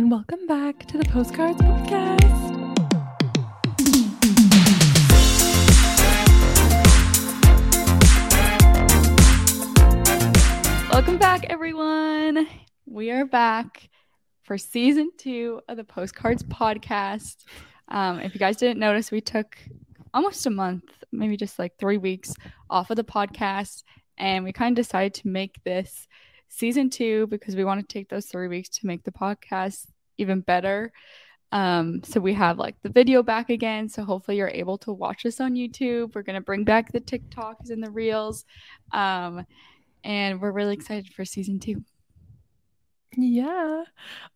and welcome back to the Postcards Podcast. Welcome back, everyone. We are back for season two of the Postcards Podcast. Um, if you guys didn't notice, we took almost a month, maybe just like three weeks off of the podcast, and we kind of decided to make this season two because we want to take those three weeks to make the podcast even better. Um, so we have like the video back again. So hopefully you're able to watch us on YouTube. We're gonna bring back the TikToks and the reels. Um, and we're really excited for season two. Yeah.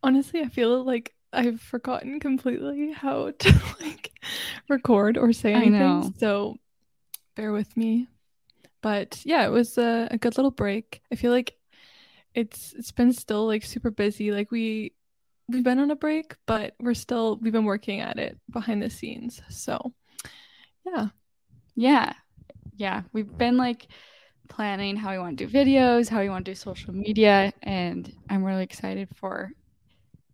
Honestly, I feel like I've forgotten completely how to like record or say anything. So bear with me. But yeah, it was a, a good little break. I feel like it's it's been still like super busy. Like we we've been on a break, but we're still we've been working at it behind the scenes. So yeah. Yeah. Yeah. We've been like planning how we want to do videos, how we want to do social media, and I'm really excited for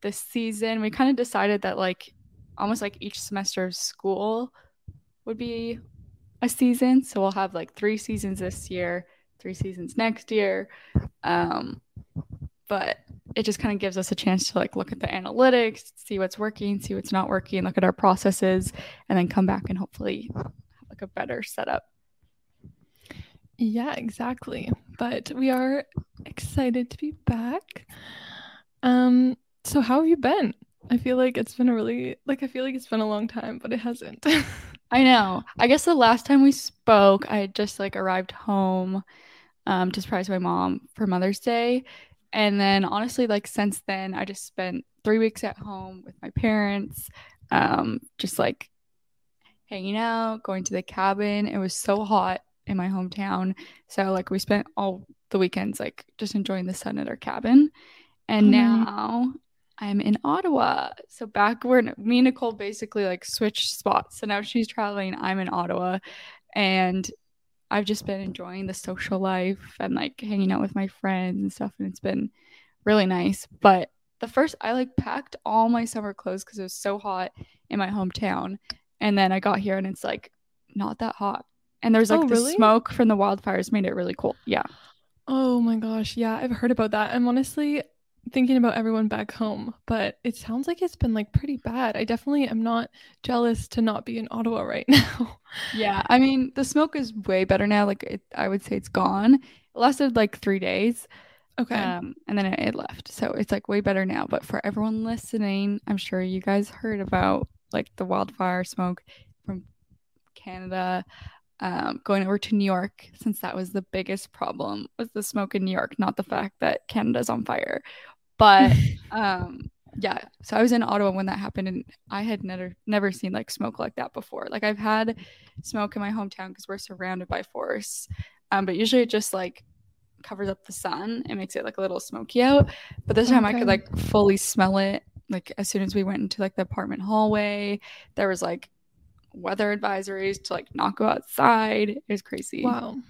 this season. We kind of decided that like almost like each semester of school would be a season. So we'll have like three seasons this year, three seasons next year. Um, but it just kind of gives us a chance to like look at the analytics, see what's working, see what's not working, look at our processes, and then come back and hopefully have like a better setup. Yeah, exactly. But we are excited to be back. Um, so how have you been? I feel like it's been a really like I feel like it's been a long time, but it hasn't. I know. I guess the last time we spoke, I had just like arrived home um to surprise my mom for Mother's Day. And then honestly, like since then, I just spent three weeks at home with my parents, um, just like hanging out, going to the cabin. It was so hot in my hometown. So like we spent all the weekends like just enjoying the sun at our cabin. And mm-hmm. now I'm in Ottawa. So back where me and Nicole basically like switched spots. So now she's traveling, I'm in Ottawa. And I've just been enjoying the social life and like hanging out with my friends and stuff. And it's been really nice. But the first, I like packed all my summer clothes because it was so hot in my hometown. And then I got here and it's like not that hot. And there's like oh, the smoke from the wildfires made it really cool. Yeah. Oh my gosh. Yeah, I've heard about that. I'm honestly thinking about everyone back home, but it sounds like it's been like pretty bad. I definitely am not jealous to not be in Ottawa right now. yeah, I mean, the smoke is way better now. Like, it, I would say it's gone. It lasted like three days. Okay. Um, and then it, it left. So it's like way better now. But for everyone listening, I'm sure you guys heard about like the wildfire smoke from Canada um, going over to New York, since that was the biggest problem, was the smoke in New York, not the fact that Canada's on fire. But um, yeah, so I was in Ottawa when that happened, and I had never never seen like smoke like that before. Like I've had smoke in my hometown because we're surrounded by forests, um, but usually it just like covers up the sun and makes it like a little smoky out. But this time okay. I could like fully smell it. Like as soon as we went into like the apartment hallway, there was like weather advisories to like not go outside. It was crazy. Wow. Oh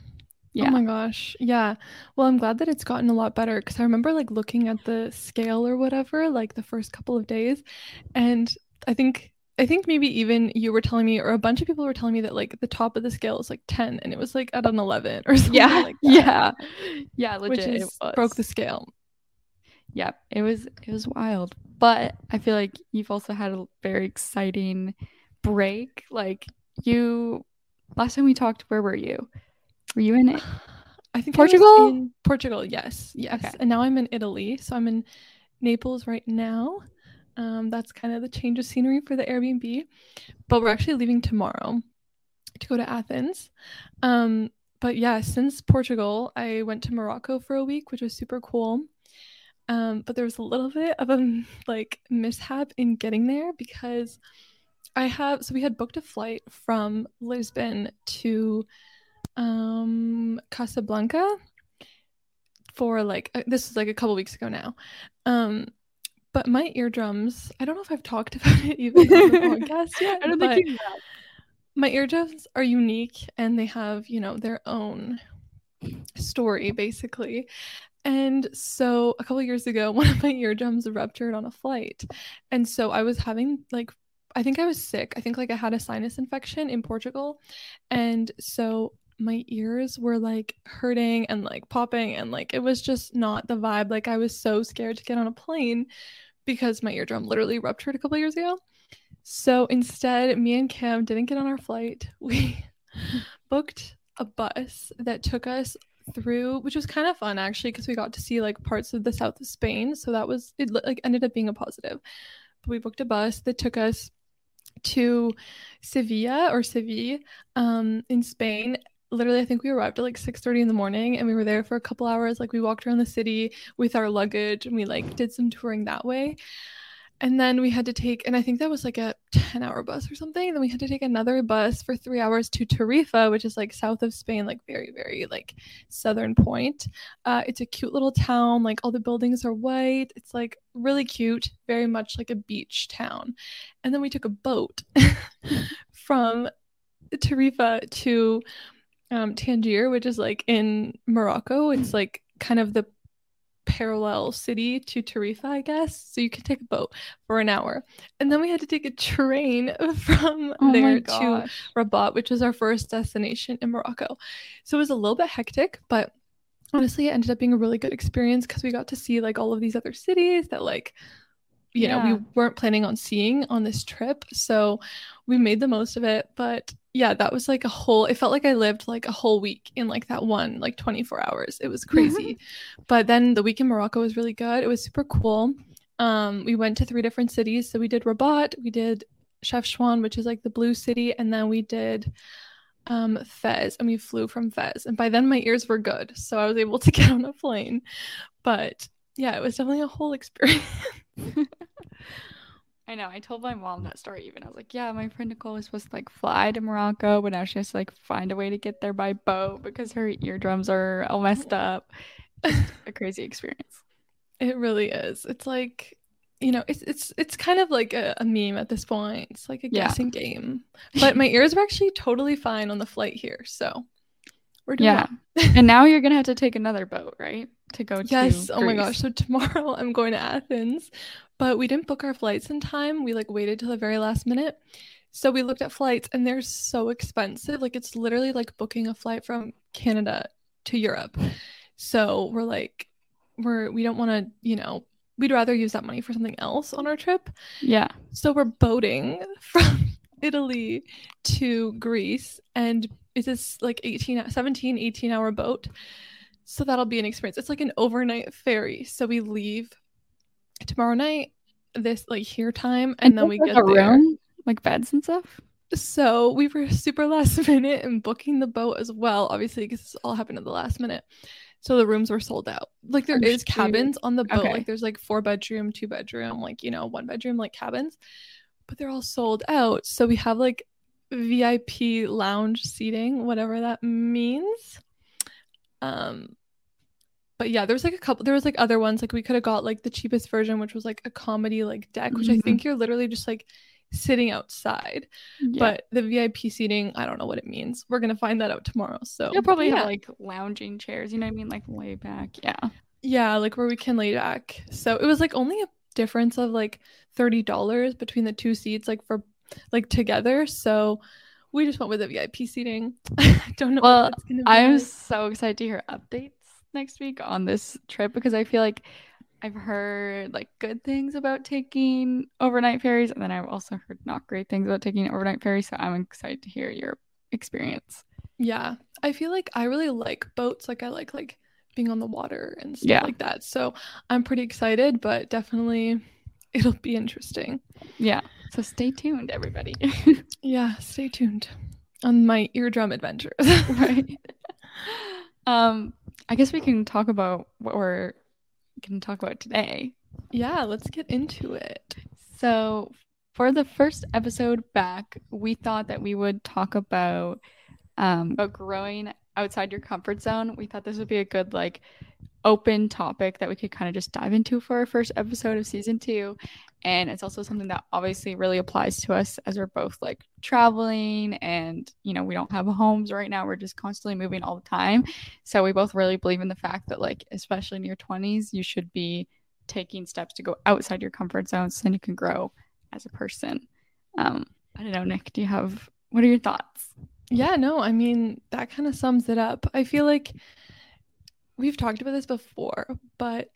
yeah. Oh my gosh. Yeah. Well, I'm glad that it's gotten a lot better because I remember like looking at the scale or whatever, like the first couple of days. And I think I think maybe even you were telling me, or a bunch of people were telling me that like the top of the scale is like 10 and it was like at an 11 or something. Yeah. Like yeah. Yeah. Legit. Which is, broke the scale. Yeah. It was, it was wild. But I feel like you've also had a very exciting break? Like you last time we talked, where were you? Were you in it? I think Portugal. I in Portugal, yes, yes. Okay. And now I'm in Italy, so I'm in Naples right now. Um, that's kind of the change of scenery for the Airbnb. But we're actually leaving tomorrow to go to Athens. Um, but yeah, since Portugal, I went to Morocco for a week, which was super cool. Um, but there was a little bit of a like mishap in getting there because I have so we had booked a flight from Lisbon to um Casablanca for like uh, this is like a couple weeks ago now. Um but my eardrums, I don't know if I've talked about it even on the podcast yet. I don't think you have. My eardrums are unique and they have, you know, their own story basically. And so a couple years ago, one of my eardrums ruptured on a flight. And so I was having like I think I was sick. I think like I had a sinus infection in Portugal. And so my ears were like hurting and like popping and like it was just not the vibe. Like I was so scared to get on a plane because my eardrum literally ruptured a couple years ago. So instead, me and Kim didn't get on our flight. We booked a bus that took us through, which was kind of fun actually, because we got to see like parts of the south of Spain. So that was it. Like ended up being a positive. But we booked a bus that took us to Sevilla or Seville um, in Spain. Literally, I think we arrived at like 6:30 in the morning, and we were there for a couple hours. Like we walked around the city with our luggage, and we like did some touring that way and then we had to take and i think that was like a 10 hour bus or something and then we had to take another bus for three hours to tarifa which is like south of spain like very very like southern point. Uh, it's a cute little town like all the buildings are white. It's like really cute very much like a beach town. And then we took a boat from tarifa to um, tangier which is like in morocco. It's like kind of the parallel city to Tarifa, I guess. So you could take a boat for an hour. And then we had to take a train from oh there to Rabat, which was our first destination in Morocco. So it was a little bit hectic, but honestly, it ended up being a really good experience because we got to see like all of these other cities that like you yeah. know we weren't planning on seeing on this trip so we made the most of it but yeah, that was like a whole it felt like I lived like a whole week in like that one like 24 hours. It was crazy. but then the week in Morocco was really good. It was super cool. Um we went to three different cities. So we did Rabat, we did chef Chefchaouen, which is like the blue city, and then we did um Fez and we flew from Fez. And by then my ears were good, so I was able to get on a plane. But yeah, it was definitely a whole experience. I know. I told my mom that story even. I was like, yeah, my friend Nicole was supposed to like fly to Morocco, but now she has to like find a way to get there by boat because her eardrums are all messed up. A crazy experience. It really is. It's like, you know, it's it's it's kind of like a, a meme at this point. It's like a yeah. guessing game. But my ears were actually totally fine on the flight here. So we're doing yeah. and now you're gonna have to take another boat, right? To go to yes. To oh my gosh. So tomorrow I'm going to Athens but we didn't book our flights in time. We like waited till the very last minute. So we looked at flights and they're so expensive. Like it's literally like booking a flight from Canada to Europe. So we're like we're we don't want to, you know, we'd rather use that money for something else on our trip. Yeah. So we're boating from Italy to Greece and it's this like 18 17 18 hour boat. So that'll be an experience. It's like an overnight ferry. So we leave tomorrow night, this like here time, and, and then we get a there. room, like beds and stuff. So we were super last minute and booking the boat as well, obviously, because this all happened at the last minute. So the rooms were sold out. Like there is cabins on the boat. Okay. Like there's like four bedroom, two bedroom, like you know, one bedroom like cabins, but they're all sold out. So we have like VIP lounge seating, whatever that means. Um, but yeah, there was like a couple. There was like other ones. Like we could have got like the cheapest version, which was like a comedy like deck, which mm-hmm. I think you're literally just like sitting outside. Yeah. But the VIP seating, I don't know what it means. We're gonna find that out tomorrow. So you'll probably yeah. have like lounging chairs. You know what I mean? Like lay back. Yeah. Yeah, like where we can lay back. So it was like only a difference of like thirty dollars between the two seats, like for like together. So we just went with the VIP seating. don't know. Well, I'm like. so excited to hear updates next week on this trip because I feel like I've heard like good things about taking overnight ferries, and then I've also heard not great things about taking overnight ferries. So I'm excited to hear your experience. Yeah, I feel like I really like boats. Like I like like being on the water and stuff yeah. like that. So I'm pretty excited, but definitely it'll be interesting. Yeah. So stay tuned, everybody. yeah, stay tuned on my eardrum adventures. right. Um, I guess we can talk about what we're going to talk about today. Yeah, let's get into it. So, for the first episode back, we thought that we would talk about um about growing outside your comfort zone. We thought this would be a good like open topic that we could kind of just dive into for our first episode of season two. And it's also something that obviously really applies to us as we're both like traveling and, you know, we don't have homes right now. We're just constantly moving all the time. So we both really believe in the fact that, like, especially in your 20s, you should be taking steps to go outside your comfort zone so then you can grow as a person. Um, I don't know, Nick, do you have what are your thoughts? Yeah, no, I mean, that kind of sums it up. I feel like we've talked about this before, but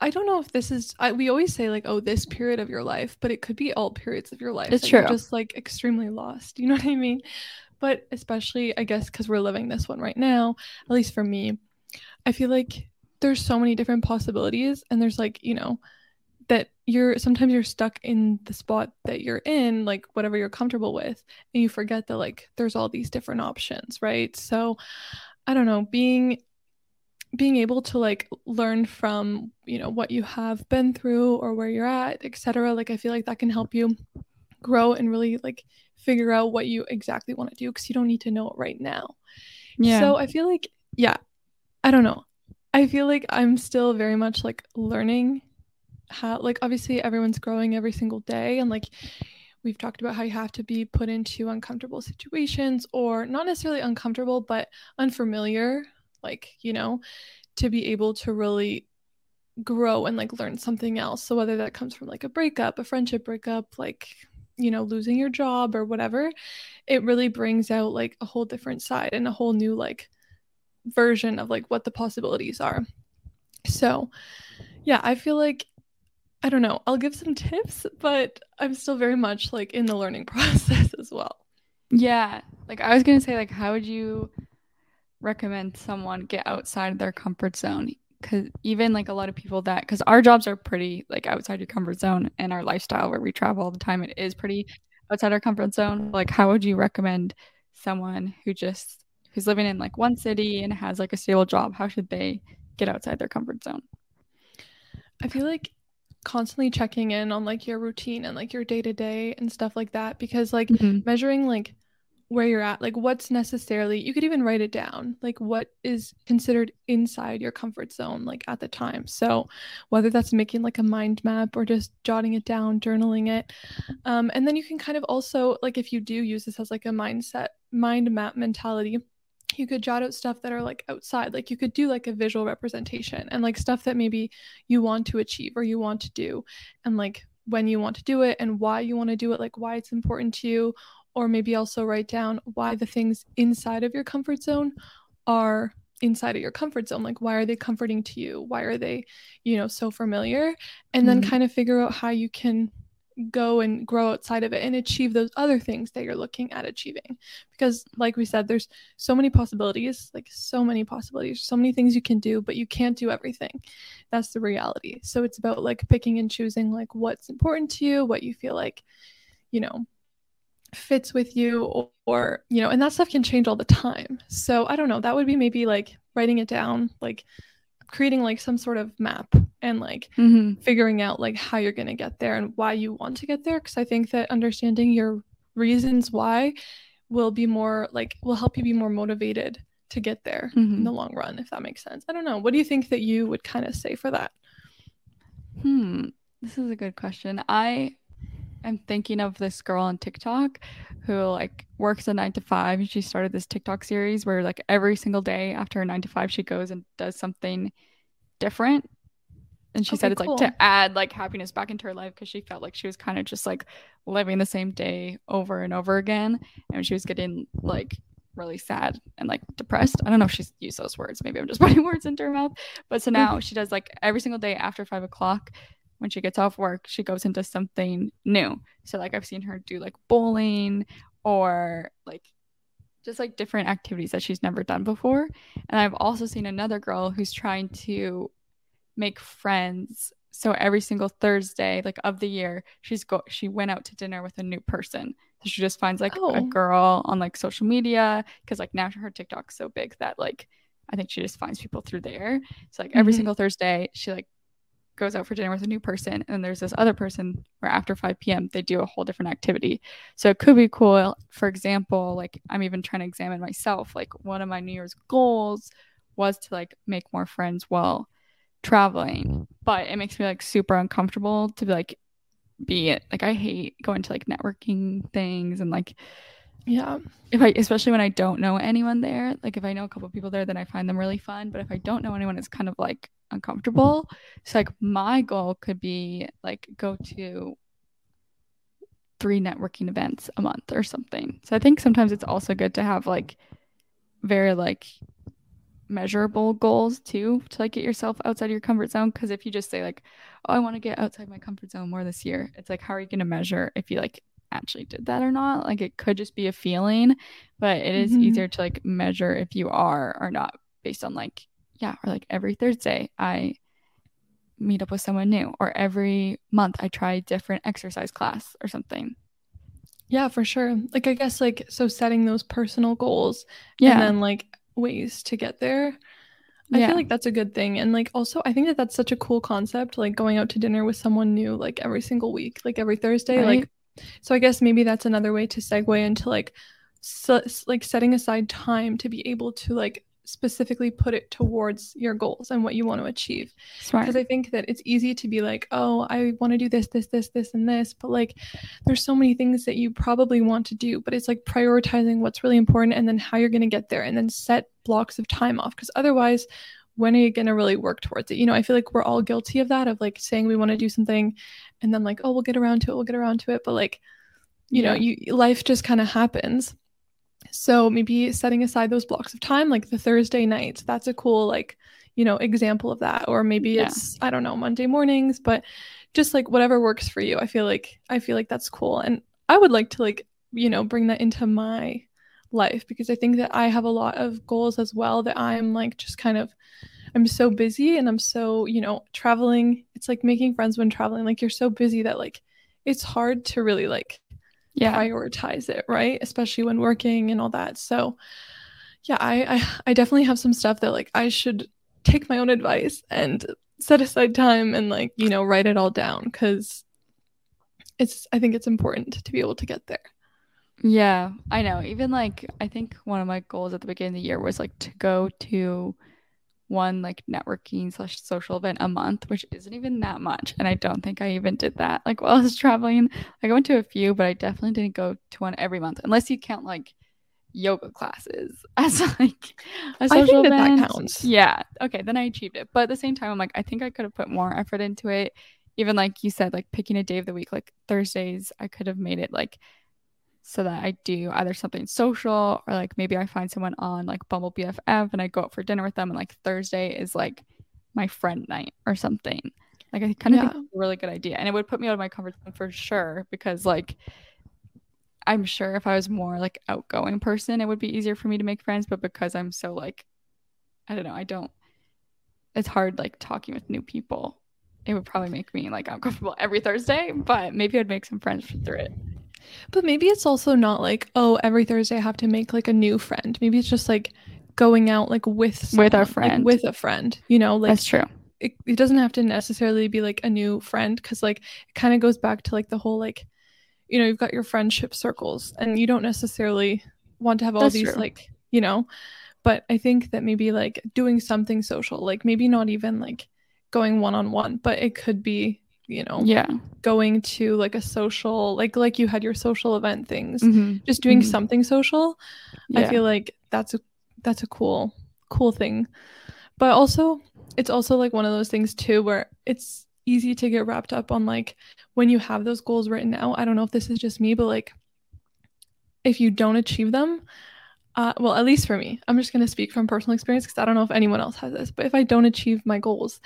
I don't know if this is I, we always say like oh this period of your life, but it could be all periods of your life. It's true. just like extremely lost. You know what I mean? But especially I guess cuz we're living this one right now, at least for me, I feel like there's so many different possibilities and there's like, you know, that you're sometimes you're stuck in the spot that you're in, like whatever you're comfortable with, and you forget that like there's all these different options, right? So I don't know, being being able to like learn from you know what you have been through or where you're at etc like i feel like that can help you grow and really like figure out what you exactly want to do because you don't need to know it right now. Yeah. So i feel like yeah i don't know. I feel like i'm still very much like learning how like obviously everyone's growing every single day and like we've talked about how you have to be put into uncomfortable situations or not necessarily uncomfortable but unfamiliar like you know to be able to really grow and like learn something else. So whether that comes from like a breakup a friendship breakup like you know losing your job or whatever it really brings out like a whole different side and a whole new like version of like what the possibilities are. So yeah i feel like i don't know i'll give some tips but i'm still very much like in the learning process as well. Yeah. Like i was gonna say like how would you recommend someone get outside of their comfort zone because even like a lot of people that because our jobs are pretty like outside your comfort zone and our lifestyle where we travel all the time it is pretty outside our comfort zone like how would you recommend someone who just who's living in like one city and has like a stable job how should they get outside their comfort zone i feel like constantly checking in on like your routine and like your day to day and stuff like that because like mm-hmm. measuring like where you're at like what's necessarily you could even write it down like what is considered inside your comfort zone like at the time. So whether that's making like a mind map or just jotting it down journaling it um, and then you can kind of also like if you do use this as like a mindset mind map mentality you could jot out stuff that are like outside like you could do like a visual representation and like stuff that maybe you want to achieve or you want to do and like when you want to do it and why you want to do it like why it's important to you or maybe also write down why the things inside of your comfort zone are inside of your comfort zone. Like why are they comforting to you? Why are they you know so familiar? And then mm-hmm. kind of figure out how you can go and grow outside of it and achieve those other things that you're looking at achieving. Because like we said there's so many possibilities like so many possibilities so many things you can do but you can't do everything. That's the reality. So it's about like picking and choosing like what's important to you what you feel like you know fits with you or, or, you know and that stuff can change all the time so i don't know that would be maybe like writing it down like creating like some sort of map and like mm-hmm. figuring out like how you're going to get there and why you want to get there because i think that understanding your reasons why will be more like will help you be more motivated to get there mm-hmm. in the long run if that makes sense i don't know what do you think that you would kind of say for that hmm this is a good question i I'm thinking of this girl on TikTok who like works a nine to five and she started this TikTok series where like every single day after her nine to five she goes and does something different. And she okay, said it's cool. like to add like happiness back into her life because she felt like she was kind of just like living the same day over and over again. And she was getting like really sad and like depressed. I don't know if she's used those words. Maybe I'm just putting words into her mouth. But so mm-hmm. now she does like every single day after five o'clock, when she gets off work, she goes into something new. So like I've seen her do like bowling or like just like different activities that she's never done before. And I've also seen another girl who's trying to make friends. So every single Thursday, like of the year, she's go she went out to dinner with a new person. So she just finds like oh. a girl on like social media because like now her TikTok's so big that like I think she just finds people through there. So like every mm-hmm. single Thursday, she like goes out for dinner with a new person and there's this other person where after 5 p.m they do a whole different activity so it could be cool for example like i'm even trying to examine myself like one of my new year's goals was to like make more friends while traveling. Mm-hmm. But it makes me like super uncomfortable to be like be it like I hate going to like networking things and like yeah. If I especially when I don't know anyone there, like if I know a couple people there, then I find them really fun. But if I don't know anyone, it's kind of like uncomfortable. So like my goal could be like go to three networking events a month or something. So I think sometimes it's also good to have like very like measurable goals too to like get yourself outside of your comfort zone because if you just say like oh i want to get outside my comfort zone more this year it's like how are you going to measure if you like actually did that or not like it could just be a feeling but it is mm-hmm. easier to like measure if you are or not based on like yeah or like every thursday i meet up with someone new or every month i try a different exercise class or something yeah for sure like i guess like so setting those personal goals yeah and then like ways to get there I yeah. feel like that's a good thing. And like also I think that that's such a cool concept like going out to dinner with someone new like every single week, like every Thursday. Right? Like so I guess maybe that's another way to segue into like so, like setting aside time to be able to like specifically put it towards your goals and what you want to achieve. Because I think that it's easy to be like, oh, I want to do this, this, this, this, and this. But like, there's so many things that you probably want to do, but it's like prioritizing what's really important and then how you're going to get there and then set blocks of time off. Because otherwise, when are you going to really work towards it? You know, I feel like we're all guilty of that, of like saying we want to do something and then like, oh, we'll get around to it, we'll get around to it. But like, you yeah. know, you life just kind of happens. So maybe setting aside those blocks of time, like the Thursday nights, that's a cool, like, you know, example of that. Or maybe yeah. it's, I don't know, Monday mornings, but just like whatever works for you. I feel like, I feel like that's cool. And I would like to, like, you know, bring that into my life because I think that I have a lot of goals as well that I'm like just kind of I'm so busy and I'm so, you know, traveling. It's like making friends when traveling. Like you're so busy that like it's hard to really like yeah. prioritize it, right? Especially when working and all that. So yeah, I, I I definitely have some stuff that like I should take my own advice and set aside time and like, you know, write it all down cuz it's I think it's important to be able to get there. Yeah, I know. Even like I think one of my goals at the beginning of the year was like to go to one like networking slash social event a month, which isn't even that much. And I don't think I even did that like while I was traveling. Like I went to a few, but I definitely didn't go to one every month unless you count like yoga classes as like a social I think that, event. that counts. Yeah. Okay, then I achieved it. But at the same time, I'm like, I think I could have put more effort into it. Even like you said, like picking a day of the week, like Thursdays, I could have made it like so that I do either something social or like maybe I find someone on like Bumble BFF and I go out for dinner with them and like Thursday is like my friend night or something. Like I kind of yeah. think it's a really good idea. And it would put me out of my comfort zone for sure because like I'm sure if I was more like outgoing person, it would be easier for me to make friends. But because I'm so like I don't know, I don't it's hard like talking with new people. It would probably make me like uncomfortable every Thursday, but maybe I'd make some friends through it. But maybe it's also not like, oh, every Thursday I have to make like a new friend. Maybe it's just like going out like with someone, with our friend, like, with a friend. You know, like that's true. It, it doesn't have to necessarily be like a new friend because like it kind of goes back to like the whole like, you know, you've got your friendship circles and you don't necessarily want to have all that's these true. like, you know, but I think that maybe like doing something social, like maybe not even like going one on one, but it could be you know yeah going to like a social like like you had your social event things mm-hmm. just doing mm-hmm. something social yeah. i feel like that's a that's a cool cool thing but also it's also like one of those things too where it's easy to get wrapped up on like when you have those goals written out i don't know if this is just me but like if you don't achieve them uh, well, at least for me, I'm just going to speak from personal experience because I don't know if anyone else has this. But if I don't achieve my goals,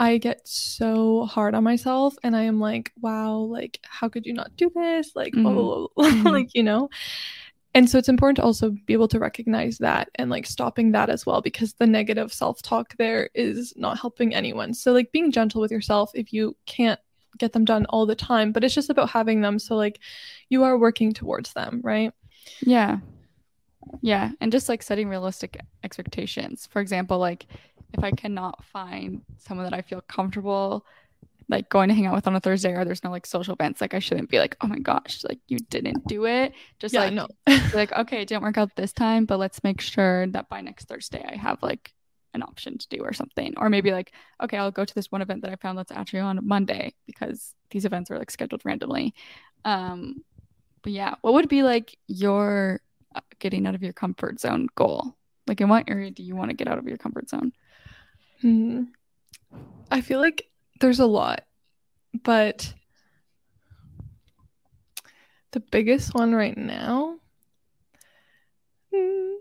I get so hard on myself and I am like, wow, like, how could you not do this? Like, mm-hmm. oh, like, you know? And so it's important to also be able to recognize that and like stopping that as well because the negative self talk there is not helping anyone. So, like, being gentle with yourself if you can't get them done all the time, but it's just about having them. So, like, you are working towards them, right? Yeah. Yeah. And just like setting realistic expectations. For example, like, if I cannot find someone that I feel comfortable like going to hang out with on a Thursday or there's no like social events, like I shouldn't be like, oh my gosh, like you didn't do it. Just yeah, like no. like, okay, it didn't work out this time, but let's make sure that by next Thursday I have like an option to do or something. Or maybe like, okay, I'll go to this one event that I found that's actually on Monday because these events are like scheduled randomly. Um, but yeah, what would be like your getting out of your comfort zone goal? Like, in what area do you want to get out of your comfort zone? Hmm. I feel like there's a lot, but the biggest one right now. Hmm.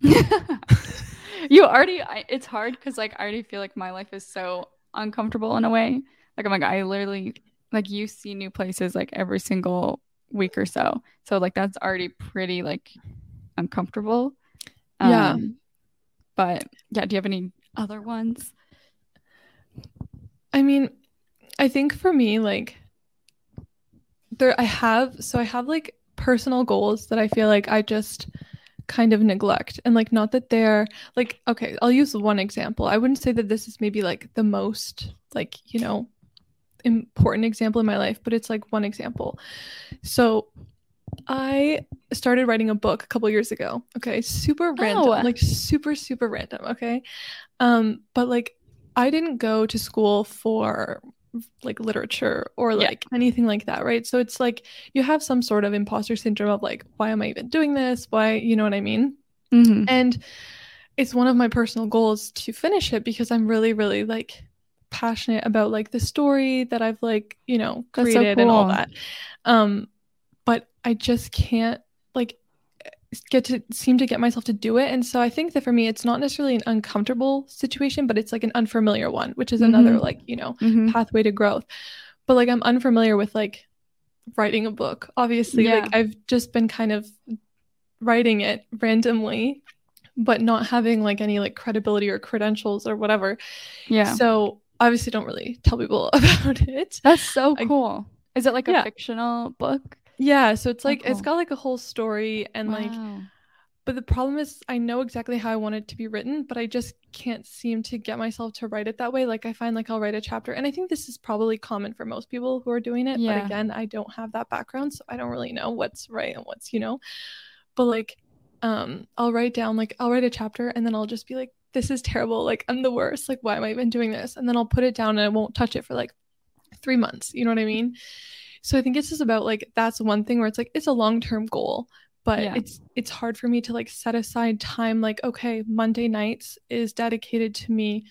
you already, I, it's hard because like I already feel like my life is so uncomfortable in a way. Like I'm like I literally like you see new places like every single week or so. So like that's already pretty like uncomfortable. Um, yeah. But yeah, do you have any other ones? I mean, I think for me, like there I have so I have like personal goals that I feel like I just kind of neglect and like not that they're like okay i'll use one example i wouldn't say that this is maybe like the most like you know important example in my life but it's like one example so i started writing a book a couple years ago okay super random oh. like super super random okay um but like i didn't go to school for like literature or like yeah. anything like that, right? So it's like you have some sort of imposter syndrome of like, why am I even doing this? Why, you know what I mean? Mm-hmm. And it's one of my personal goals to finish it because I'm really, really like passionate about like the story that I've like, you know, created so cool. and all that. Um, but I just can't like get to seem to get myself to do it and so i think that for me it's not necessarily an uncomfortable situation but it's like an unfamiliar one which is mm-hmm. another like you know mm-hmm. pathway to growth but like i'm unfamiliar with like writing a book obviously yeah. like i've just been kind of writing it randomly but not having like any like credibility or credentials or whatever yeah so obviously don't really tell people about it that's so cool I, is it like a yeah. fictional book yeah, so it's oh, like oh, cool. it's got like a whole story and wow. like but the problem is I know exactly how I want it to be written, but I just can't seem to get myself to write it that way. Like I find like I'll write a chapter and I think this is probably common for most people who are doing it, yeah. but again, I don't have that background, so I don't really know what's right and what's, you know. But like um I'll write down like I'll write a chapter and then I'll just be like this is terrible, like I'm the worst. Like why am I even doing this? And then I'll put it down and I won't touch it for like 3 months, you know what I mean? So I think it's just about like that's one thing where it's like it's a long-term goal, but yeah. it's it's hard for me to like set aside time like okay, Monday nights is dedicated to me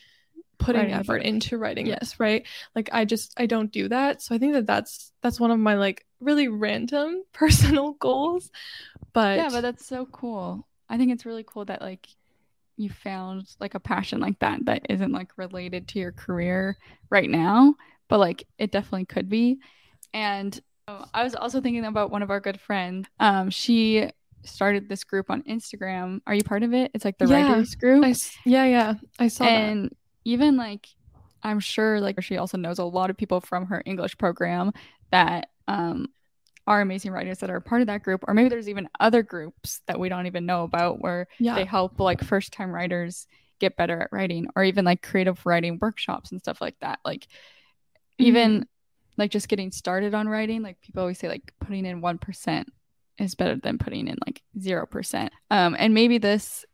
putting writing effort into writing yeah. this, right? Like I just I don't do that. So I think that that's that's one of my like really random personal goals. But Yeah, but that's so cool. I think it's really cool that like you found like a passion like that that isn't like related to your career right now, but like it definitely could be. And I was also thinking about one of our good friends. Um, she started this group on Instagram. Are you part of it? It's like the yeah, writers group. I, yeah, yeah, I saw and that. even like, I'm sure like she also knows a lot of people from her English program that um are amazing writers that are part of that group, or maybe there's even other groups that we don't even know about where yeah. they help like first time writers get better at writing, or even like creative writing workshops and stuff like that. Like even mm-hmm like just getting started on writing like people always say like putting in 1% is better than putting in like 0% um and maybe this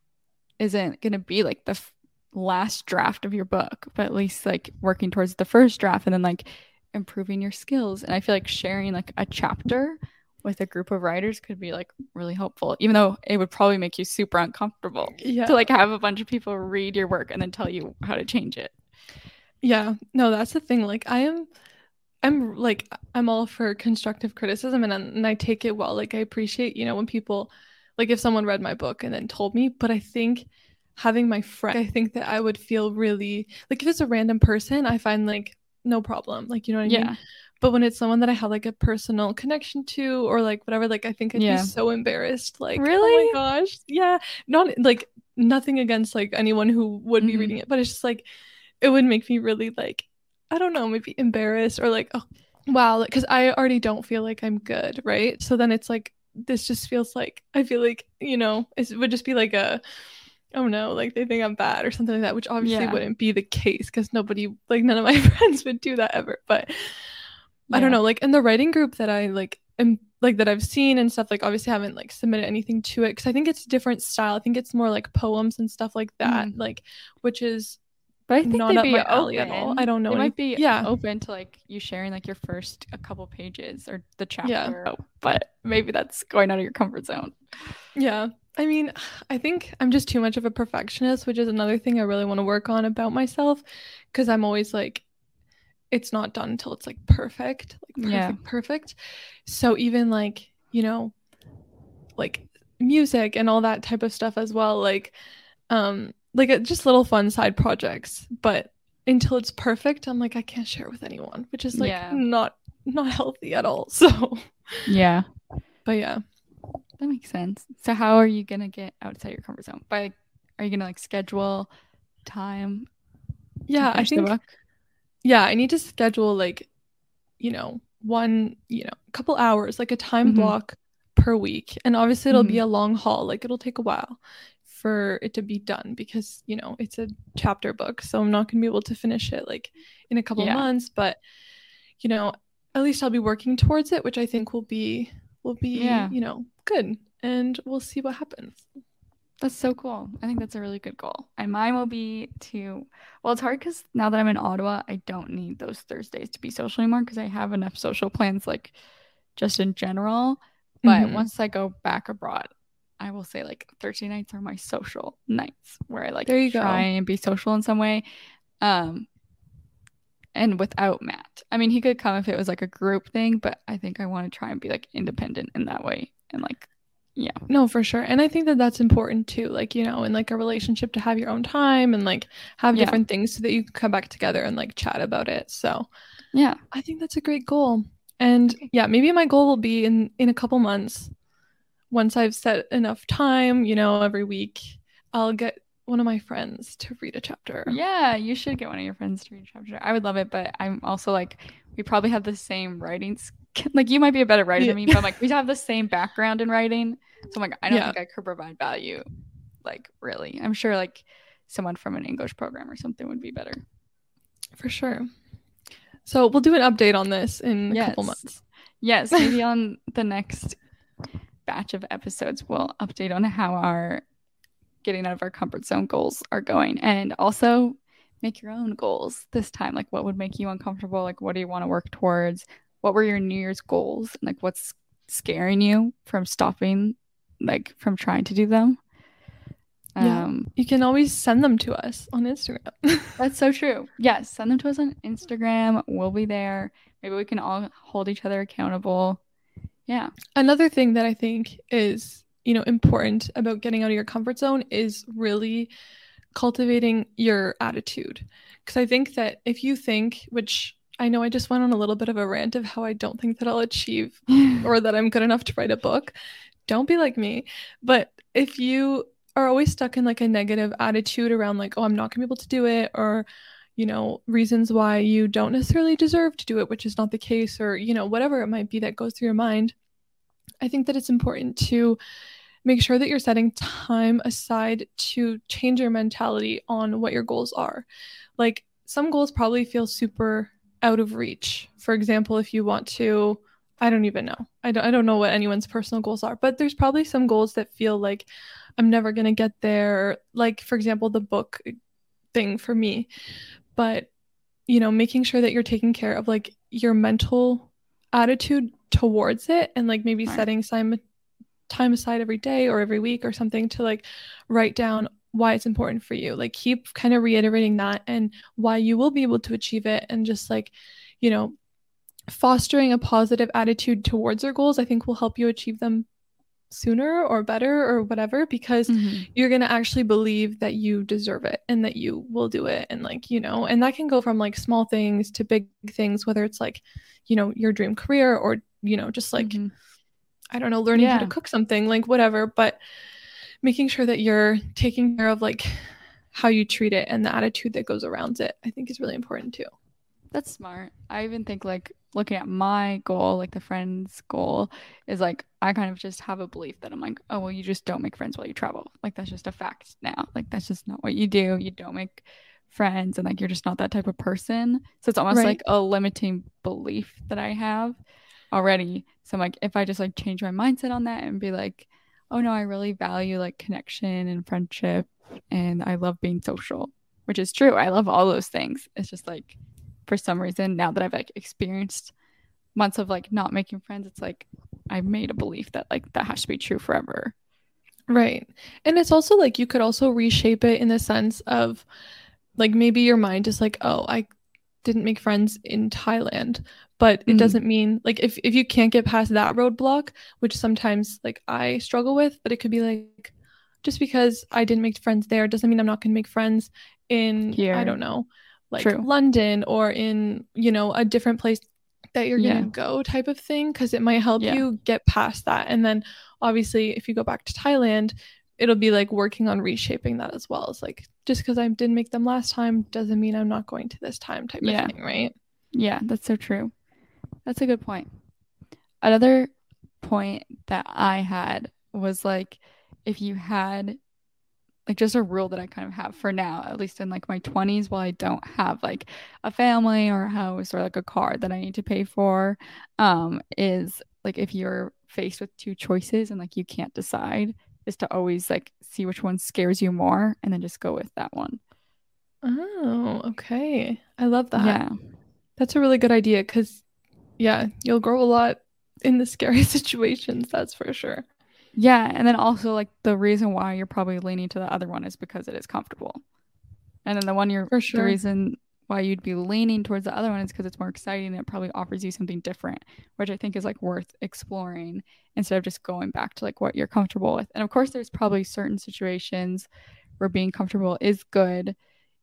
isn't going to be like the f- last draft of your book but at least like working towards the first draft and then like improving your skills and i feel like sharing like a chapter with a group of writers could be like really helpful even though it would probably make you super uncomfortable yeah. to like have a bunch of people read your work and then tell you how to change it yeah no that's the thing like i am I'm like I'm all for constructive criticism and and I take it well. Like I appreciate, you know, when people like if someone read my book and then told me, but I think having my friend, I think that I would feel really like if it's a random person, I find like no problem. Like you know what I yeah. mean? But when it's someone that I have like a personal connection to or like whatever, like I think I'd yeah. be so embarrassed. Like, really? Oh my gosh. Yeah. Not like nothing against like anyone who would mm-hmm. be reading it, but it's just like it would make me really like I don't know, maybe embarrassed or like, oh, wow, because I already don't feel like I'm good, right? So then it's like, this just feels like, I feel like, you know, it would just be like a, oh no, like they think I'm bad or something like that, which obviously yeah. wouldn't be the case because nobody, like none of my friends would do that ever. But yeah. I don't know, like in the writing group that I like am like that I've seen and stuff like obviously I haven't like submitted anything to it because I think it's a different style. I think it's more like poems and stuff like that, mm. like which is but I think not they'd be open. at all. I don't know. They might be yeah. open to like you sharing like your first a couple pages or the chapter. Yeah. But maybe that's going out of your comfort zone. Yeah. I mean, I think I'm just too much of a perfectionist, which is another thing I really want to work on about myself because I'm always like it's not done until it's like perfect, like perfect, yeah. perfect. So even like, you know, like music and all that type of stuff as well, like um like uh, just little fun side projects, but until it's perfect, I'm like I can't share it with anyone, which is like yeah. not not healthy at all. So Yeah. But yeah. That makes sense. So how are you gonna get outside your comfort zone? By are you gonna like schedule time? Yeah, I think yeah, I need to schedule like, you know, one, you know, a couple hours, like a time mm-hmm. block per week. And obviously it'll mm-hmm. be a long haul. Like it'll take a while for it to be done because, you know, it's a chapter book. So I'm not going to be able to finish it like in a couple yeah. months, but you know, at least I'll be working towards it, which I think will be will be, yeah. you know, good. And we'll see what happens. That's so cool. I think that's a really good goal. And mine will be to, well, it's hard because now that I'm in Ottawa, I don't need those Thursdays to be social anymore because I have enough social plans, like just in general. But mm-hmm. once I go back abroad, I will say like Thursday nights are my social nights where I like there you try go. and be social in some way. Um, and without Matt, I mean, he could come if it was like a group thing, but I think I want to try and be like independent in that way and like yeah. No for sure and i think that that's important too like you know in like a relationship to have your own time and like have yeah. different things so that you can come back together and like chat about it so. Yeah. I think that's a great goal and yeah maybe my goal will be in in a couple months once i've set enough time you know every week i'll get one of my friends to read a chapter yeah you should get one of your friends to read a chapter i would love it but i'm also like we probably have the same writing like you might be a better writer yeah. than me, but I'm like we have the same background in writing. So I'm like, I don't yeah. think I could provide value. Like really. I'm sure like someone from an English program or something would be better. For sure. So we'll do an update on this in yes. a couple months. Yes, maybe on the next batch of episodes we'll update on how our getting out of our comfort zone goals are going and also make your own goals this time like what would make you uncomfortable like what do you want to work towards what were your New Year's goals? And Like what's scaring you from stopping, like from trying to do them? Yeah. Um, you can always send them to us on Instagram. that's so true. Yes, send them to us on Instagram. We'll be there. Maybe we can all hold each other accountable. Yeah. Another thing that I think is, you know, important about getting out of your comfort zone is really cultivating your attitude. Because I think that if you think, which I know I just went on a little bit of a rant of how I don't think that I'll achieve or that I'm good enough to write a book. Don't be like me. But if you are always stuck in like a negative attitude around like, oh, I'm not gonna be able to do it, or you know, reasons why you don't necessarily deserve to do it, which is not the case, or you know, whatever it might be that goes through your mind, I think that it's important to make sure that you're setting time aside to change your mentality on what your goals are. Like some goals probably feel super out of reach. For example, if you want to, I don't even know. I don't, I don't know what anyone's personal goals are, but there's probably some goals that feel like I'm never going to get there. Like, for example, the book thing for me. But, you know, making sure that you're taking care of like your mental attitude towards it and like maybe right. setting some time aside every day or every week or something to like write down why it's important for you. Like keep kind of reiterating that and why you will be able to achieve it and just like, you know, fostering a positive attitude towards your goals, I think will help you achieve them sooner or better or whatever because mm-hmm. you're going to actually believe that you deserve it and that you will do it and like you know and that can go from like small things to big things whether it's like you know your dream career or you know just like mm-hmm. I don't know learning yeah. how to cook something like whatever but making sure that you're taking care of like how you treat it and the attitude that goes around it, I think is really important too. That's smart. I even think like looking at my goal, like the friends goal, is like I kind of just have a belief that I'm like, oh well, you just don't make friends while you travel. Like that's just a fact now. Like that's just not what you do. You don't make friends, and like you're just not that type of person. So it's almost right. like a limiting belief that I have. already. So I'm like, if I just like change my mindset on that and be like, oh no, I really value like connection and friendship and I love being social, which is true. I love all those things. It's just like for some reason now that I've like experienced months of like not making friends, it's like I've made a belief that like that has to be true forever. Right. And it's also like you could also reshape it in the sense of like maybe your mind is like, oh, I didn't make friends in Thailand, but it mm-hmm. doesn't mean like if, if you can't get past that roadblock, which sometimes like I struggle with, but it could be like just because I didn't make friends there doesn't mean I'm not going to make friends in Here. I don't know, like True. London or in, you know, a different place that you're yeah. going to go type of thing because it might help yeah. you get past that. And then obviously if you go back to Thailand, it'll be like working on reshaping that as well. It's like just because I didn't make them last time doesn't mean I'm not going to this time type yeah. of thing, right? Yeah, that's so true. That's a good point. Another point that I had was like if you had like just a rule that I kind of have for now, at least in like my 20s, while I don't have like a family or a house or like a car that I need to pay for, um, is like if you're faced with two choices and like you can't decide, is to always like see which one scares you more and then just go with that one. Oh, okay. I love that. Yeah. That's a really good idea because, yeah, you'll grow a lot in the scary situations, that's for sure. Yeah. And then also, like, the reason why you're probably leaning to the other one is because it is comfortable. And then the one you're, for sure. the reason why you'd be leaning towards the other one is because it's more exciting and it probably offers you something different, which I think is like worth exploring instead of just going back to like what you're comfortable with. And of course, there's probably certain situations where being comfortable is good,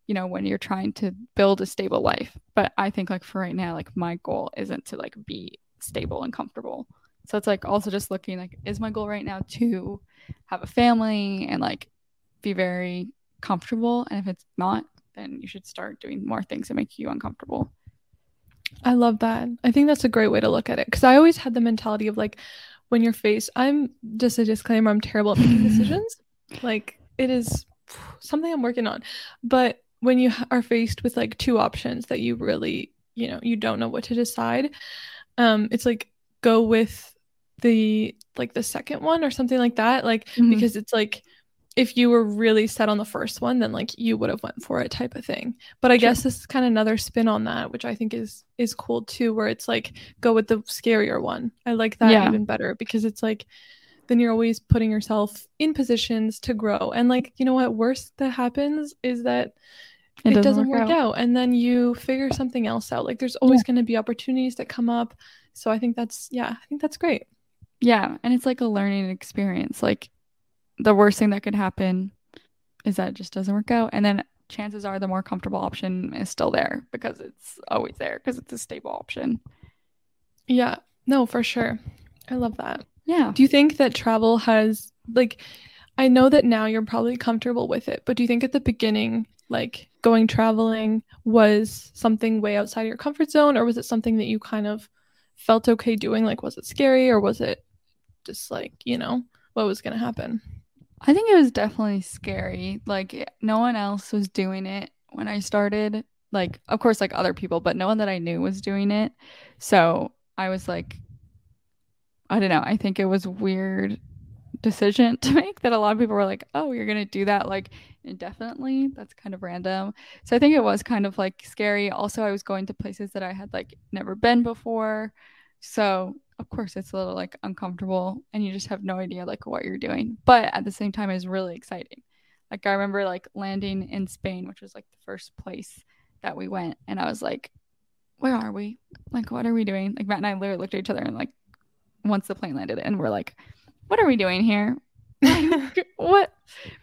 you know, when you're trying to build a stable life. But I think like for right now, like my goal isn't to like be stable and comfortable. So it's like also just looking like, is my goal right now to have a family and like be very comfortable? And if it's not, then you should start doing more things that make you uncomfortable. I love that. I think that's a great way to look at it because I always had the mentality of like, when you're faced, I'm just a disclaimer, I'm terrible at making decisions. Like, it is something I'm working on. But when you are faced with like two options that you really, you know, you don't know what to decide, um, it's like go with the like the second one or something like that. Like, mm-hmm. because it's like, if you were really set on the first one then like you would have went for it type of thing but i guess this is kind of another spin on that which i think is is cool too where it's like go with the scarier one i like that yeah. even better because it's like then you're always putting yourself in positions to grow and like you know what worst that happens is that it, it doesn't, doesn't, work, work out. out. and then you figure something else out like there's always yeah. going to be opportunities that come up so i think that's yeah i think that's great yeah and it's like a learning experience like the worst thing that could happen is that it just doesn't work out. And then chances are the more comfortable option is still there because it's always there because it's a stable option. Yeah. No, for sure. I love that. Yeah. Do you think that travel has like I know that now you're probably comfortable with it, but do you think at the beginning like going traveling was something way outside of your comfort zone or was it something that you kind of felt okay doing like was it scary or was it just like, you know, what was going to happen? I think it was definitely scary. Like no one else was doing it when I started. Like of course like other people, but no one that I knew was doing it. So I was like I don't know. I think it was weird decision to make that a lot of people were like, "Oh, you're going to do that like indefinitely?" That's kind of random. So I think it was kind of like scary. Also, I was going to places that I had like never been before. So of course it's a little like uncomfortable and you just have no idea like what you're doing but at the same time it's really exciting. Like i remember like landing in spain which was like the first place that we went and i was like where are we? Like what are we doing? Like matt and i literally looked at each other and like once the plane landed and we're like what are we doing here? What?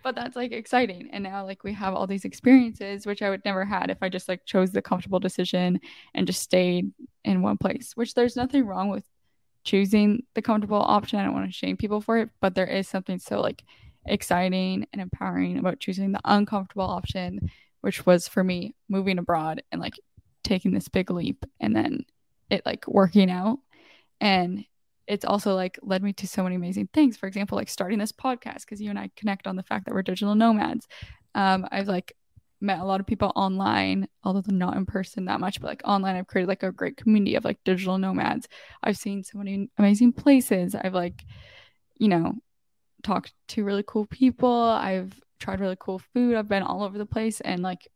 But that's like exciting and now like we have all these experiences which i would never had if i just like chose the comfortable decision and just stayed in one place which there's nothing wrong with choosing the comfortable option. I don't want to shame people for it, but there is something so like exciting and empowering about choosing the uncomfortable option, which was for me moving abroad and like taking this big leap and then it like working out. And it's also like led me to so many amazing things. For example, like starting this podcast because you and I connect on the fact that we're digital nomads. Um, I've like met a lot of people online, although not in person that much, but like online, I've created like a great community of like digital nomads. I've seen so many amazing places. I've like, you know, talked to really cool people. I've tried really cool food. I've been all over the place. And like,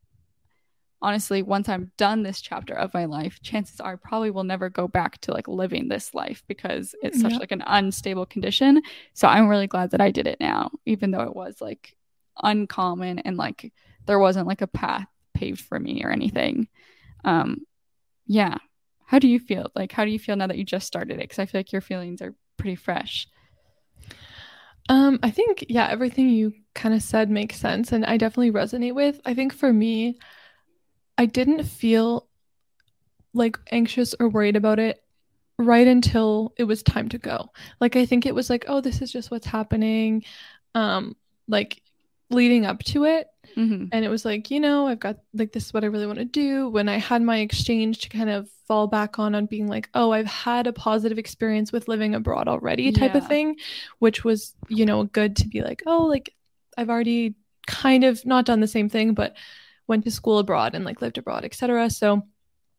honestly, once I'm done this chapter of my life, chances are I probably will never go back to like living this life because it's such like an unstable condition. So I'm really glad that I did it now, even though it was like uncommon and like there wasn't like a path paved for me or anything. Um, yeah. How do you feel? Like, how do you feel now that you just started it? Because I feel like your feelings are pretty fresh. Um, I think yeah, everything you kind of said makes sense, and I definitely resonate with. I think for me, I didn't feel like anxious or worried about it right until it was time to go. Like I think it was like, oh, this is just what's happening. Um, like leading up to it. Mm-hmm. And it was like, you know, I've got like this is what I really want to do. When I had my exchange to kind of fall back on on being like, oh, I've had a positive experience with living abroad already type yeah. of thing, which was, you know, good to be like, oh, like I've already kind of not done the same thing, but went to school abroad and like lived abroad, etc. So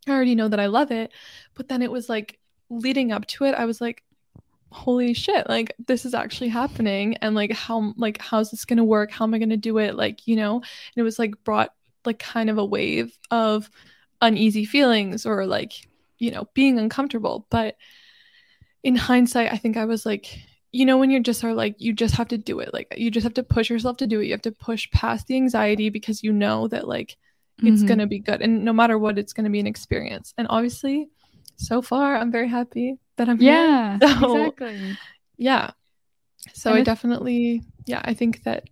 I already know that I love it. But then it was like leading up to it, I was like, holy shit like this is actually happening and like how like how's this gonna work? How am i gonna do it? Like you know and it was like brought like kind of a wave of uneasy feelings or like you know being uncomfortable. But in hindsight i think i was like you know when you just are like you just have to do it. Like you just have to push yourself to do it. You have to push past the anxiety because you know that like it's mm-hmm. going to be good and no matter what it's going to be an experience. And obviously so far i'm very happy that I'm yeah so, exactly yeah so and I definitely yeah I think that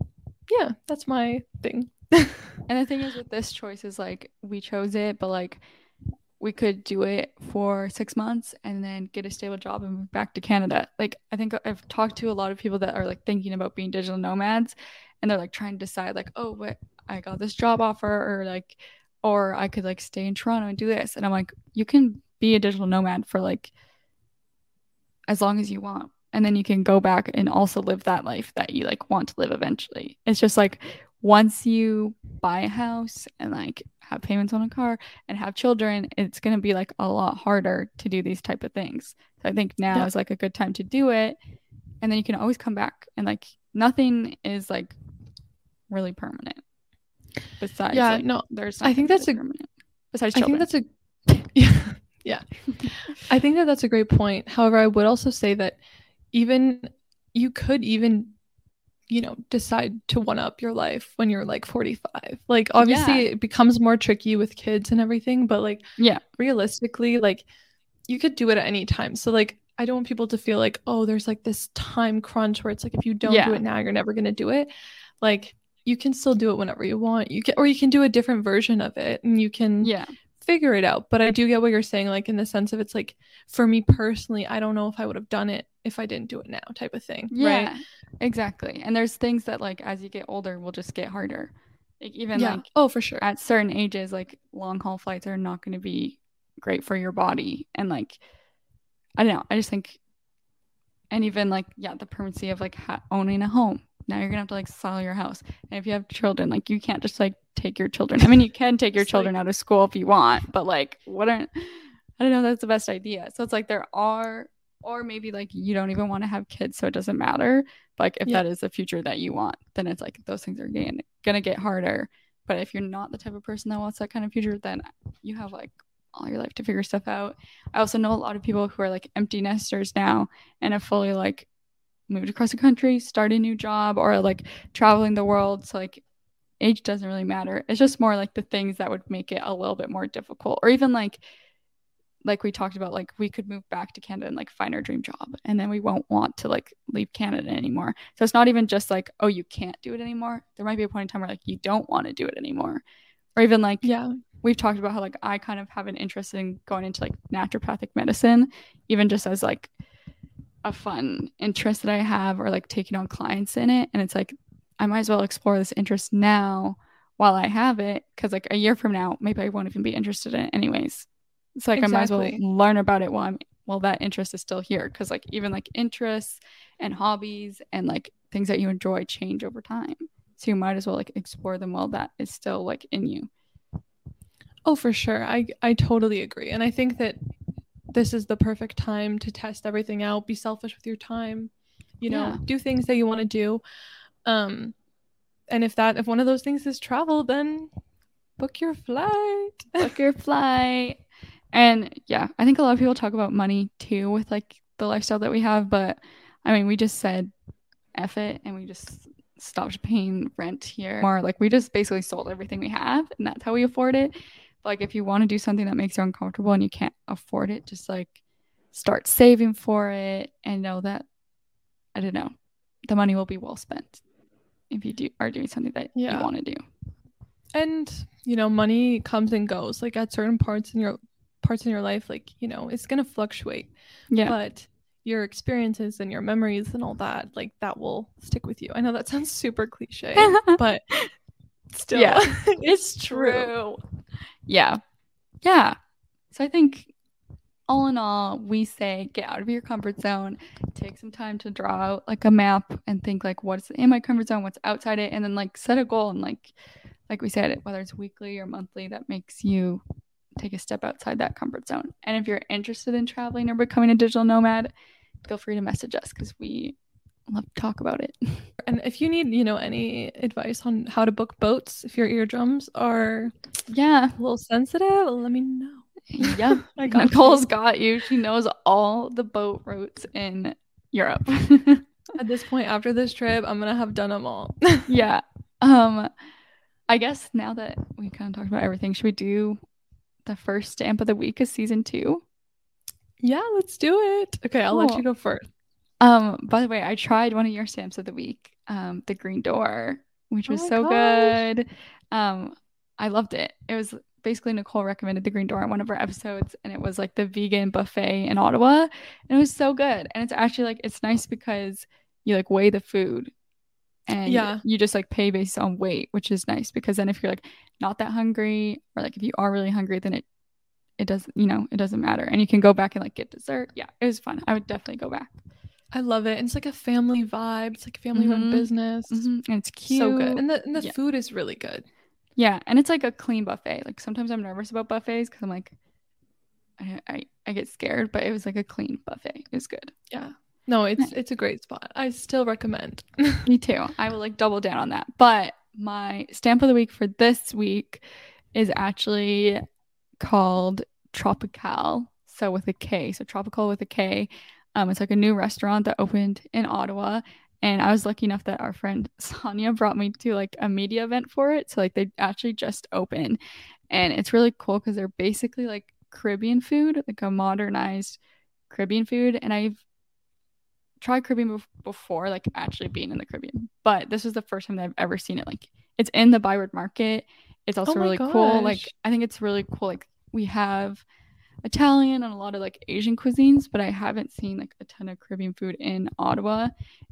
yeah that's my thing and the thing is with this choice is like we chose it but like we could do it for six months and then get a stable job and move back to Canada. Like I think I've talked to a lot of people that are like thinking about being digital nomads and they're like trying to decide like, oh, what I got this job offer or like or I could like stay in Toronto and do this. And I'm like, you can be a digital nomad for like as long as you want. And then you can go back and also live that life that you like want to live eventually. It's just like once you buy a house and like have payments on a car and have children it's going to be like a lot harder to do these type of things. So i think now yeah. is like a good time to do it. And then you can always come back and like nothing is like really permanent besides yeah like, no there's i think that's a permanent besides children. i think that's a yeah yeah. I think that that's a great point. However, I would also say that even you could even you know decide to one up your life when you're like 45 like obviously yeah. it becomes more tricky with kids and everything but like yeah realistically like you could do it at any time so like i don't want people to feel like oh there's like this time crunch where it's like if you don't yeah. do it now you're never going to do it like you can still do it whenever you want you can or you can do a different version of it and you can yeah figure it out. But I do get what you're saying, like in the sense of it's like for me personally, I don't know if I would have done it if I didn't do it now, type of thing. Yeah, right? exactly. And there's things that like as you get older will just get harder. Like even yeah. like oh for sure. At certain ages, like long haul flights are not going to be great for your body. And like I don't know, I just think and even like yeah, the permanency of like ha- owning a home now you're gonna have to like sell your house. And if you have children like you can't just like take your children. I mean you can take your children like, out of school if you want but like what are i don't know that's the best idea. So it's like there are or maybe like you don't even want to have kids so it doesn't matter. But like if yeah. that is the future that you want then it's like those things are getting, gonna get harder. But if you're not the type of person that wants that kind of future then you have like all your life to figure stuff out. I also know a lot of people who are like empty nesters now and have fully like moved across the country, start a new job, or like traveling the world. So like age doesn't really matter. It's just more like the things that would make it a little bit more difficult. Or even like like we talked about, like we could move back to Canada and like find our dream job and then we won't want to like leave Canada anymore. So it's not even just like, oh, you can't do it anymore. There might be a point in time where like you don't want to do it anymore. Or even like yeah we've talked about how like I kind of have an interest in going into like naturopathic medicine, even just as like a fun interest that I have or like taking on clients in it. And it's like, I might as well explore this interest now while I have it. Cause like a year from now, maybe I won't even be interested in it anyways. It's like exactly. I might as well learn about it while I'm while that interest is still here. Cause like even like interests and hobbies and like things that you enjoy change over time. So you might as well like explore them while that is still like in you. Oh, for sure. I I totally agree. And I think that this is the perfect time to test everything out, be selfish with your time, you know, yeah. do things that you want to do. Um and if that if one of those things is travel, then book your flight. book your flight. And yeah, I think a lot of people talk about money too with like the lifestyle that we have, but I mean, we just said F it and we just stopped paying rent here. Or like we just basically sold everything we have and that's how we afford it. Like if you want to do something that makes you uncomfortable and you can't afford it, just like start saving for it and know that I don't know, the money will be well spent if you do are doing something that yeah. you want to do. And you know, money comes and goes. Like at certain parts in your parts in your life, like you know, it's gonna fluctuate. Yeah. But your experiences and your memories and all that, like that will stick with you. I know that sounds super cliche, but still, yeah, it's true. Yeah. Yeah. So I think all in all, we say get out of your comfort zone, take some time to draw out like a map and think like what's in my comfort zone, what's outside it, and then like set a goal and like like we said, whether it's weekly or monthly, that makes you take a step outside that comfort zone. And if you're interested in traveling or becoming a digital nomad, feel free to message us because we love to talk about it. And if you need, you know, any advice on how to book boats, if your eardrums are yeah a little sensitive, let me know. Yeah, Nicole's you. got you. She knows all the boat routes in Europe. At this point, after this trip, I'm gonna have done them all. yeah. Um, I guess now that we kind of talked about everything, should we do the first stamp of the week of season two? Yeah, let's do it. Okay, I'll cool. let you go first. Um, by the way, I tried one of your stamps of the week, um, the green door, which was oh so gosh. good. Um, I loved it. It was basically Nicole recommended the green door on one of our episodes, and it was like the vegan buffet in Ottawa, and it was so good. And it's actually like it's nice because you like weigh the food, and yeah, you just like pay based on weight, which is nice because then if you're like not that hungry, or like if you are really hungry, then it it doesn't you know it doesn't matter, and you can go back and like get dessert. Yeah, it was fun. I would definitely go back. I love it. And it's like a family vibe. It's like a family run mm-hmm. business. Mm-hmm. And it's cute. So good. And the and the yeah. food is really good. Yeah. And it's like a clean buffet. Like sometimes I'm nervous about buffets because I'm like I, I, I get scared, but it was like a clean buffet. It was good. Yeah. No, it's nice. it's a great spot. I still recommend. Me too. I will like double down on that. But my stamp of the week for this week is actually called Tropikal. So with a K. So tropical with a K. Um, it's like a new restaurant that opened in Ottawa. And I was lucky enough that our friend Sonia brought me to like a media event for it. So like they actually just opened. And it's really cool because they're basically like Caribbean food, like a modernized Caribbean food. And I've tried Caribbean before, like actually being in the Caribbean. But this is the first time that I've ever seen it. Like it's in the Byward Market. It's also oh really gosh. cool. Like I think it's really cool. Like we have Italian and a lot of like Asian cuisines, but I haven't seen like a ton of Caribbean food in Ottawa.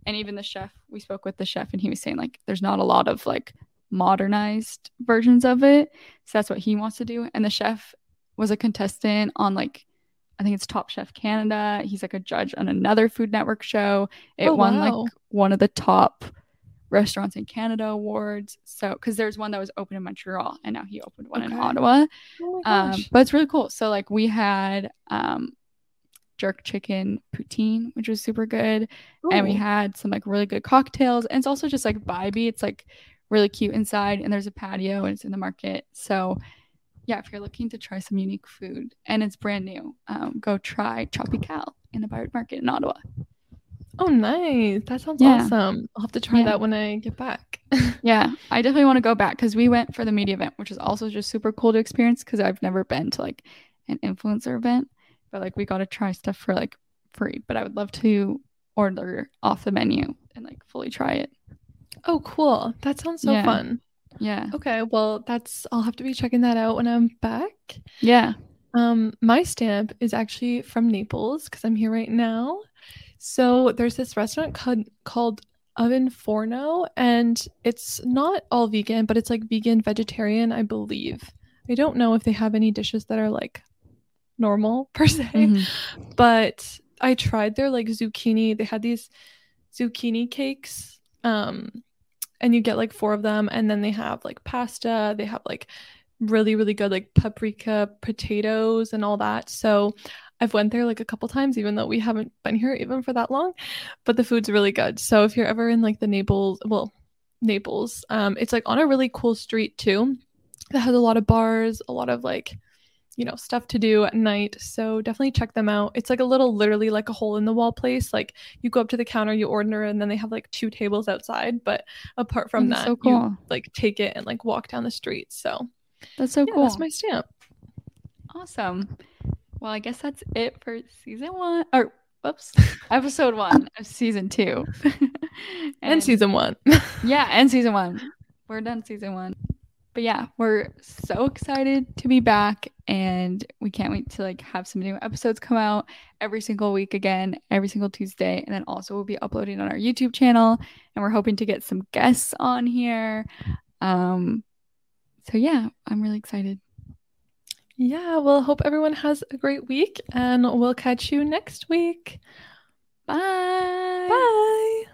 And even the chef, we spoke with the chef and he was saying like there's not a lot of like modernized versions of it. So that's what he wants to do. And the chef was a contestant on like I think it's Top Chef Canada. He's like a judge on another Food Network show. It oh, won wow. like one of the top restaurants in Canada awards. So, because there's one that was open in Montreal and now he opened one okay. in Ottawa. Oh um, but it's really cool. So, like, we had um, jerk chicken poutine, which was super good. Ooh. And we had some like really good cocktails. And it's also just like vibey. It's like really cute inside and there's a patio and it's in the market. So, yeah, if you're looking to try some unique food and it's brand new, um, go try Tropikal in the Byward Market in Ottawa. Oh, nice. That sounds yeah. awesome. I'll have to try yeah. that when I get back. yeah, I definitely want to go back because we went for the media event, which is also just super cool to experience because I've never been to like an influencer event, but like we got to try stuff for like free. But I would love to order off the menu and like fully try it. Oh, cool. That sounds so yeah. fun. Yeah. Okay. Well, that's, I'll have to be checking that out when I'm back. Yeah. Um, my stamp is actually from Naples because I'm here right now. So there's this restaurant called, called Oven Forno, and it's not all vegan, but it's like vegan vegetarian, I believe. I don't know if they have any dishes that are like normal per se, mm-hmm. but I tried their like zucchini. They had these zucchini cakes, um, and you get like four of them and then they have like pasta they have like really really good like paprika potatoes and all that so i've went there like a couple times even though we haven't been here even for that long but the food's really good. So if you're ever in like the naples well naples um it's like on a really cool street too that has a lot of bars a lot of like you know stuff to do at night. So definitely check them out. It's like a little literally like a hole in the wall place. Like you go up to the counter you order and then they have like two tables outside. But apart from That's that so cool. you like take it and like walk down the street. So That's so yeah, cool. that's my stamp. Awesome. Well, I guess that's it for season one or whoops, episode one of season two. and season one Yeah, and season one. We're done season one. But yeah, we're so excited to be back and we can't wait to like have some new episodes come out every single week again, every single Tuesday. And then also we'll be uploading on our YouTube channel and we're hoping to get some guests on here. Um so yeah, I'm really excited. Yeah well hope everyone has a great week and we'll catch you next week Bye. bye